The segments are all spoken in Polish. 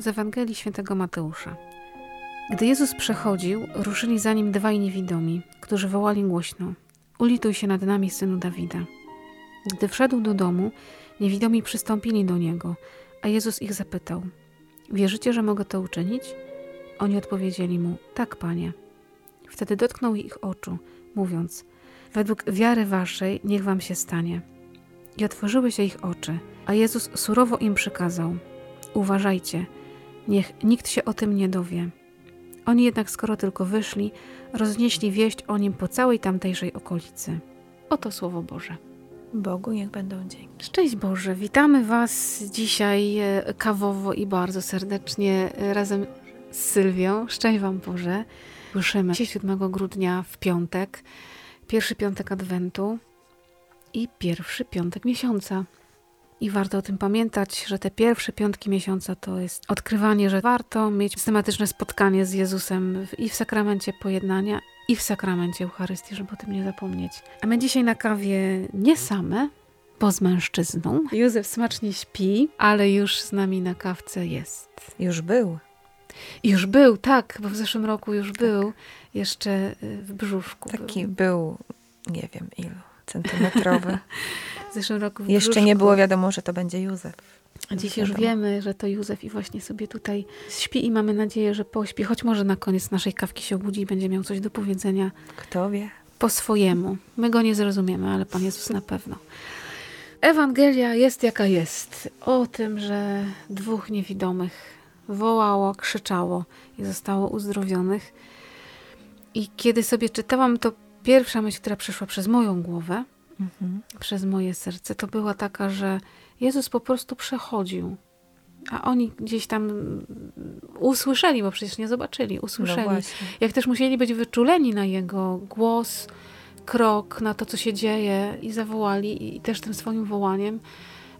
z Ewangelii Świętego Mateusza. Gdy Jezus przechodził, ruszyli za nim dwaj niewidomi, którzy wołali głośno: Ulituj się nad nami, synu Dawida. Gdy wszedł do domu, niewidomi przystąpili do niego, a Jezus ich zapytał: Wierzycie, że mogę to uczynić? Oni odpowiedzieli mu: Tak, panie. Wtedy dotknął ich oczu, mówiąc: Według wiary waszej niech wam się stanie. I otworzyły się ich oczy, a Jezus surowo im przykazał: Uważajcie, niech nikt się o tym nie dowie. Oni jednak, skoro tylko wyszli, roznieśli wieść o nim po całej tamtejszej okolicy. Oto słowo Boże. Bogu niech będą dzięki. Szczęść Boże, witamy Was dzisiaj e, kawowo i bardzo serdecznie e, razem z Sylwią. Szczęść Wam Boże. Słyszymy 7 grudnia w piątek, pierwszy piątek Adwentu i pierwszy piątek miesiąca. I warto o tym pamiętać, że te pierwsze piątki miesiąca to jest odkrywanie, że warto mieć systematyczne spotkanie z Jezusem i w sakramencie pojednania, i w sakramencie Eucharystii, żeby o tym nie zapomnieć. A my dzisiaj na kawie nie same, bo z mężczyzną. Józef smacznie śpi, ale już z nami na kawce jest. Już był. Już był, tak, bo w zeszłym roku już tak. był, jeszcze y, w brzuszku. Taki był, był nie wiem ilu, centymetrowy. w zeszłym roku w Jeszcze brzuszku. nie było wiadomo, że to będzie Józef. A dziś już wiemy, że to Józef i właśnie sobie tutaj śpi i mamy nadzieję, że pośpi, choć może na koniec naszej kawki się obudzi i będzie miał coś do powiedzenia. Kto wie? Po swojemu. My go nie zrozumiemy, ale Pan Jezus na pewno. Ewangelia jest jaka jest. O tym, że dwóch niewidomych wołało, krzyczało i zostało uzdrowionych. I kiedy sobie czytałam, to pierwsza myśl, która przeszła przez moją głowę, mhm. przez moje serce, to była taka, że Jezus po prostu przechodził. A oni gdzieś tam usłyszeli, bo przecież nie zobaczyli, usłyszeli. No Jak też musieli być wyczuleni na jego głos, krok, na to, co się dzieje i zawołali i też tym swoim wołaniem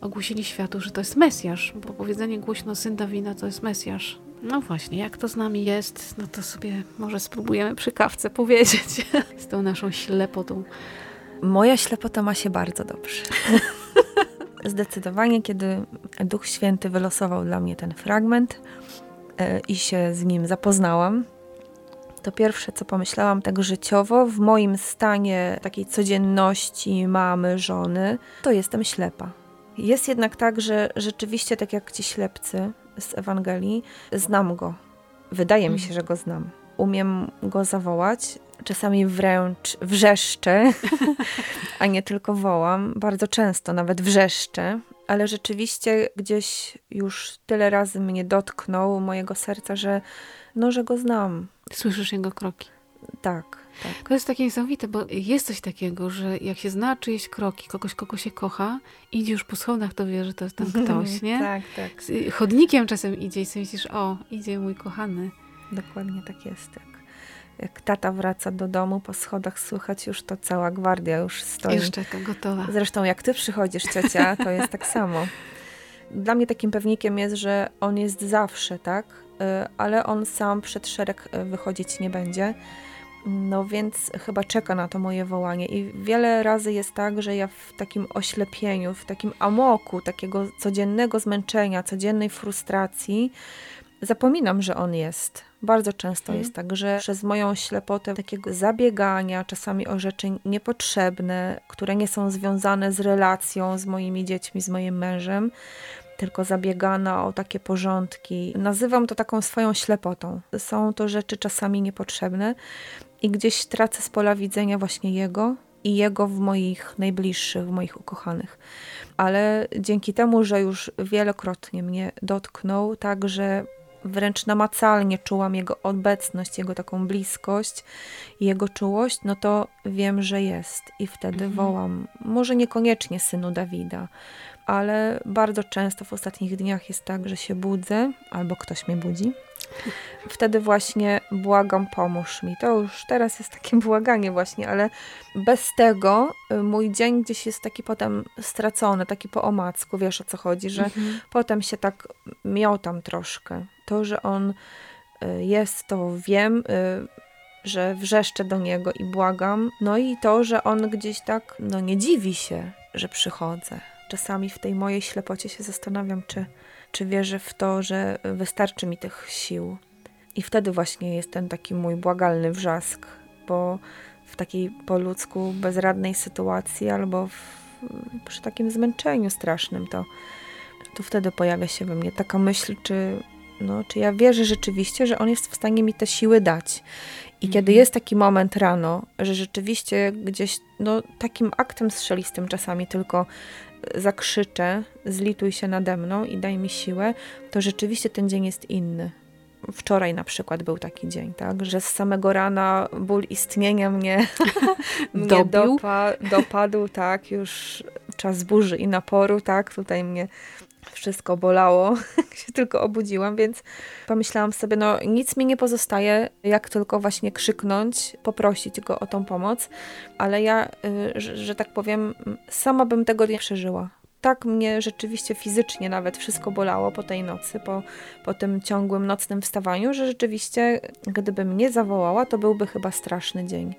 ogłosili światu, że to jest Mesjasz, bo powiedzenie głośno syn Dawida to jest Mesjasz. No właśnie, jak to z nami jest, no to sobie może spróbujemy przy kawce powiedzieć z tą naszą ślepotą. Moja ślepota ma się bardzo dobrze. Zdecydowanie, kiedy Duch Święty wylosował dla mnie ten fragment e, i się z nim zapoznałam, to pierwsze, co pomyślałam tak życiowo, w moim stanie takiej codzienności mamy, żony, to jestem ślepa. Jest jednak tak, że rzeczywiście, tak jak ci ślepcy z Ewangelii, znam go. Wydaje mi się, że go znam. Umiem go zawołać, czasami wręcz wrzeszczę, a nie tylko wołam. Bardzo często nawet wrzeszczę, ale rzeczywiście gdzieś już tyle razy mnie dotknął mojego serca, że no, że go znam. Słyszysz jego kroki. Tak, tak. To jest takie niesamowite, bo jest coś takiego, że jak się zna czyjeś kroki, kogoś, kogo się kocha, idzie już po schodach, to wie, że to jest ten ktoś, nie? tak, tak. Chodnikiem czasem idzie i sobie myślisz, o, idzie mój kochany. Dokładnie tak jest. Jak, jak tata wraca do domu, po schodach słychać już to cała gwardia już stoi. Już czeka, gotowa. Zresztą jak ty przychodzisz, ciocia, to jest tak samo. Dla mnie takim pewnikiem jest, że on jest zawsze, tak? Y, ale on sam przed szereg y, wychodzić nie będzie. No więc chyba czeka na to moje wołanie. I wiele razy jest tak, że ja w takim oślepieniu, w takim amoku, takiego codziennego zmęczenia, codziennej frustracji, zapominam, że on jest. Bardzo często hmm. jest tak, że przez moją ślepotę takiego zabiegania, czasami o rzeczy niepotrzebne, które nie są związane z relacją z moimi dziećmi, z moim mężem, tylko zabiegana o takie porządki. Nazywam to taką swoją ślepotą. Są to rzeczy czasami niepotrzebne i gdzieś tracę z pola widzenia właśnie jego i jego w moich najbliższych, w moich ukochanych. Ale dzięki temu, że już wielokrotnie mnie dotknął, tak że wręcz namacalnie czułam jego obecność, jego taką bliskość, jego czułość, no to wiem, że jest i wtedy mhm. wołam, może niekoniecznie synu Dawida, ale bardzo często w ostatnich dniach jest tak, że się budzę albo ktoś mnie budzi. Wtedy właśnie błagam, pomóż mi. To już teraz jest takie błaganie właśnie, ale bez tego y, mój dzień gdzieś jest taki potem stracony, taki po omacku, wiesz o co chodzi, że mhm. potem się tak miotam troszkę. To, że on y, jest, to wiem, y, że wrzeszczę do niego i błagam. No i to, że on gdzieś tak, no nie dziwi się, że przychodzę czasami w tej mojej ślepocie się zastanawiam, czy, czy wierzę w to, że wystarczy mi tych sił. I wtedy właśnie jest ten taki mój błagalny wrzask, bo w takiej po ludzku bezradnej sytuacji albo w, przy takim zmęczeniu strasznym to, to wtedy pojawia się we mnie taka myśl, czy, no, czy ja wierzę rzeczywiście, że on jest w stanie mi te siły dać. I kiedy Mhm. jest taki moment rano, że rzeczywiście gdzieś, no takim aktem strzelistym czasami tylko zakrzyczę, zlituj się nade mną i daj mi siłę, to rzeczywiście ten dzień jest inny. Wczoraj na przykład był taki dzień, tak, że z samego rana ból istnienia mnie, mnie dopa, dopadł, tak, już czas burzy i naporu, tak, tutaj mnie wszystko bolało, jak się tylko obudziłam, więc pomyślałam sobie, no nic mi nie pozostaje, jak tylko właśnie krzyknąć, poprosić go o tą pomoc, ale ja, y, że, tak powiem, sama bym tego nie przeżyła. Tak mnie rzeczywiście fizycznie nawet wszystko bolało po tej nocy, po, po tym ciągłym nocnym wstawaniu, że rzeczywiście gdybym mnie zawołała, to byłby chyba straszny dzień.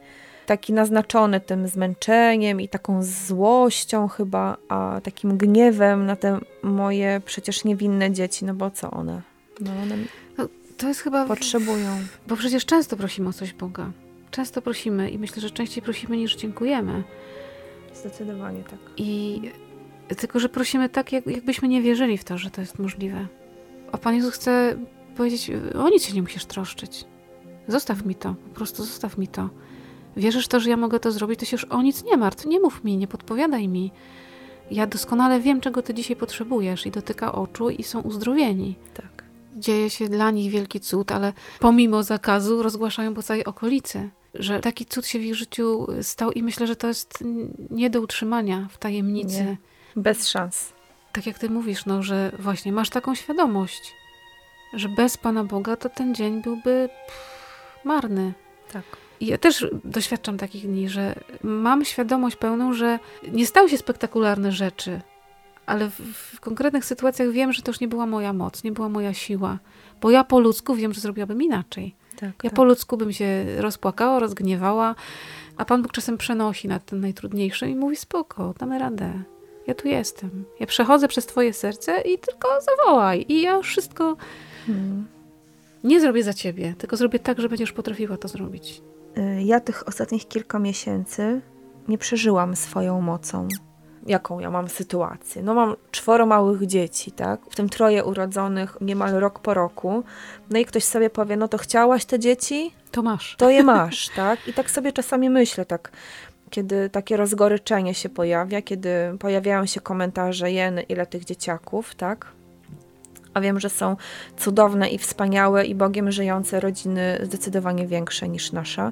Taki naznaczony tym zmęczeniem i taką złością chyba, a takim gniewem na te moje przecież niewinne dzieci, no bo co one? No one To jest chyba... potrzebują. Bo przecież często prosimy o coś Boga. Często prosimy i myślę, że częściej prosimy niż dziękujemy. Zdecydowanie tak. I tylko, że prosimy tak, jak, jakbyśmy nie wierzyli w to, że to jest możliwe. A Pan Jezus chce powiedzieć, o nic się nie musisz troszczyć. Zostaw mi to, po prostu zostaw mi to. Wierzysz to, że ja mogę to zrobić, to się już o nic nie martw, nie mów mi, nie podpowiadaj mi. Ja doskonale wiem, czego ty dzisiaj potrzebujesz i dotyka oczu i są uzdrowieni. Tak. Dzieje się dla nich wielki cud, ale pomimo zakazu rozgłaszają po całej okolicy, że taki cud się w ich życiu stał i myślę, że to jest nie do utrzymania w tajemnicy. Nie. Bez szans. Tak jak ty mówisz, no, że właśnie masz taką świadomość, że bez Pana Boga to ten dzień byłby pff, marny. Tak. Ja też doświadczam takich dni, że mam świadomość pełną, że nie stały się spektakularne rzeczy, ale w, w konkretnych sytuacjach wiem, że to już nie była moja moc, nie była moja siła, bo ja po ludzku wiem, że zrobiłabym inaczej. tak Ja tak. po ludzku bym się rozpłakała, rozgniewała, a Pan Bóg czasem przenosi nad ten najtrudniejszy i mówi spoko, damy radę. Ja tu jestem. Ja przechodzę przez twoje serce i tylko zawołaj. I ja wszystko Hmm. nie zrobię za ciebie, tylko zrobię tak, że będziesz potrafiła to zrobić. Y, Ja tych ostatnich kilka miesięcy nie przeżyłam swoją mocą. Jaką ja mam sytuację? No mam czworo małych dzieci, tak? W tym troje urodzonych niemal rok po roku. No i ktoś sobie powie, no to chciałaś te dzieci? To masz. to je masz, tak? I tak sobie czasami myślę, tak, kiedy takie rozgoryczenie się pojawia, kiedy pojawiają się komentarze, jeny, ile tych dzieciaków, tak? A wiem, że są cudowne i wspaniałe i Bogiem żyjące rodziny zdecydowanie większe niż nasza.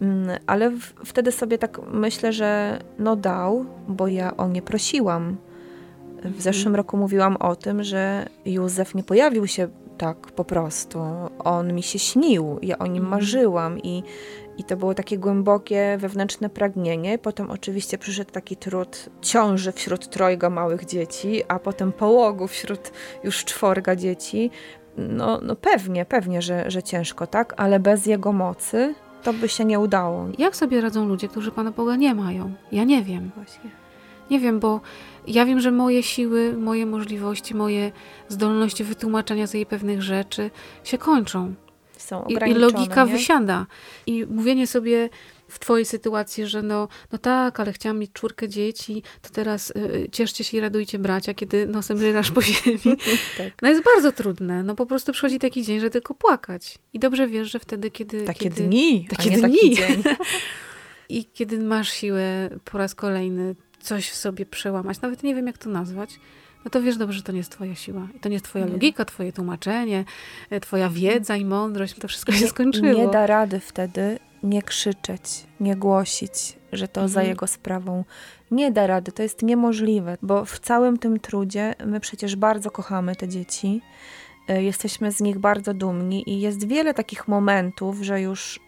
Mm, Ale w, wtedy sobie tak myślę, że no dał, bo ja o nie prosiłam. W zeszłym roku mówiłam o tym, że Józef nie pojawił się tak po prostu. On mi się śnił, ja o nim Mhm. marzyłam i, i to było takie głębokie wewnętrzne pragnienie. Potem oczywiście przyszedł taki trud ciąży wśród trojga małych dzieci, a potem połogu wśród już czworga dzieci. No, no pewnie, pewnie, że, że ciężko, tak? Ale bez jego mocy to by się nie udało. Jak sobie radzą ludzie, którzy Pana Boga nie mają? Ja nie wiem. Właśnie. Nie wiem, bo ja wiem, że moje siły, moje możliwości, moje zdolności wytłumaczenia sobie pewnych rzeczy się kończą. Są I, i ograniczone, logika nie? wysiada. I mówienie sobie w twojej sytuacji, że no, no tak, ale chciałam mieć czwórkę dzieci, to teraz y, cieszcie się i radujcie bracia, kiedy nosem ryrasz po ziemi. Tak. No jest bardzo trudne. No po prostu przychodzi taki dzień, że tylko płakać. I dobrze wiesz, że wtedy, kiedy... Takie kiedy, dni, takie a nie taki dni. I kiedy masz siłę po raz kolejny coś w sobie przełamać, nawet nie wiem jak to nazwać, no to wiesz dobrze, że to nie jest twoja siła. I to nie jest twoja Nie. logika, twoje tłumaczenie, e, twoja wiedza i mądrość. To wszystko się skończyło. Nie da rady wtedy nie krzyczeć, nie głosić, że to za Mhm. jego sprawą. Nie da rady, to jest niemożliwe, bo w całym tym trudzie my przecież bardzo kochamy te dzieci. y, Jesteśmy z nich bardzo dumni i jest wiele takich momentów, że już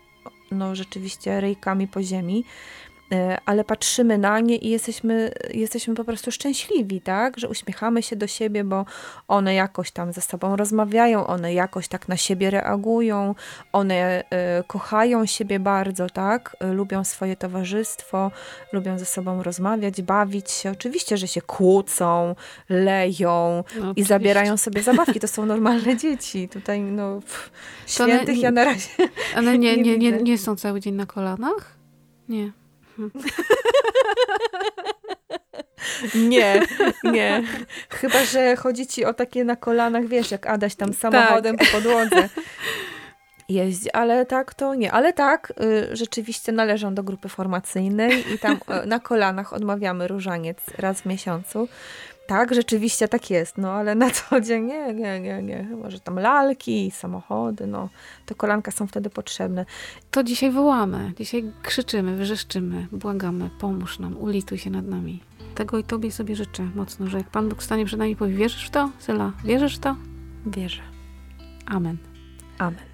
no rzeczywiście ryjkami po ziemi, e, ale patrzymy na nie i jesteśmy, jesteśmy po prostu szczęśliwi, tak? Że uśmiechamy się do siebie, bo one jakoś tam ze sobą rozmawiają, one jakoś tak na siebie reagują, one e, kochają siebie bardzo, tak? E, lubią swoje towarzystwo, lubią ze sobą rozmawiać, bawić się. Oczywiście, że się kłócą, leją No, i oczywiście. zabierają sobie zabawki. To są normalne dzieci. Tutaj, no, pff, To one- świętych ja na razie One nie, nie nie, nie, nie są cały dzień na kolanach? Nie. Nie, nie. Chyba, że chodzi ci o takie na kolanach, wiesz, jak Adaś tam samochodem po podłodze jeździ, ale tak to nie. Ale tak, y, rzeczywiście należą do grupy formacyjnej i tam y, na kolanach odmawiamy różaniec raz w miesiącu. Tak, rzeczywiście tak jest, no ale na co dzień nie, nie, nie, nie. Może tam lalki, samochody, no. To kolanka są wtedy potrzebne. To dzisiaj wołamy, dzisiaj krzyczymy, wyrzeszczymy, błagamy, pomóż nam, ulituj się nad nami. Tego i Tobie sobie życzę mocno, że jak Pan Bóg stanie przed nami i powie, wierzysz w to, Syla, wierzysz w to? Wierzę. Amen. Amen.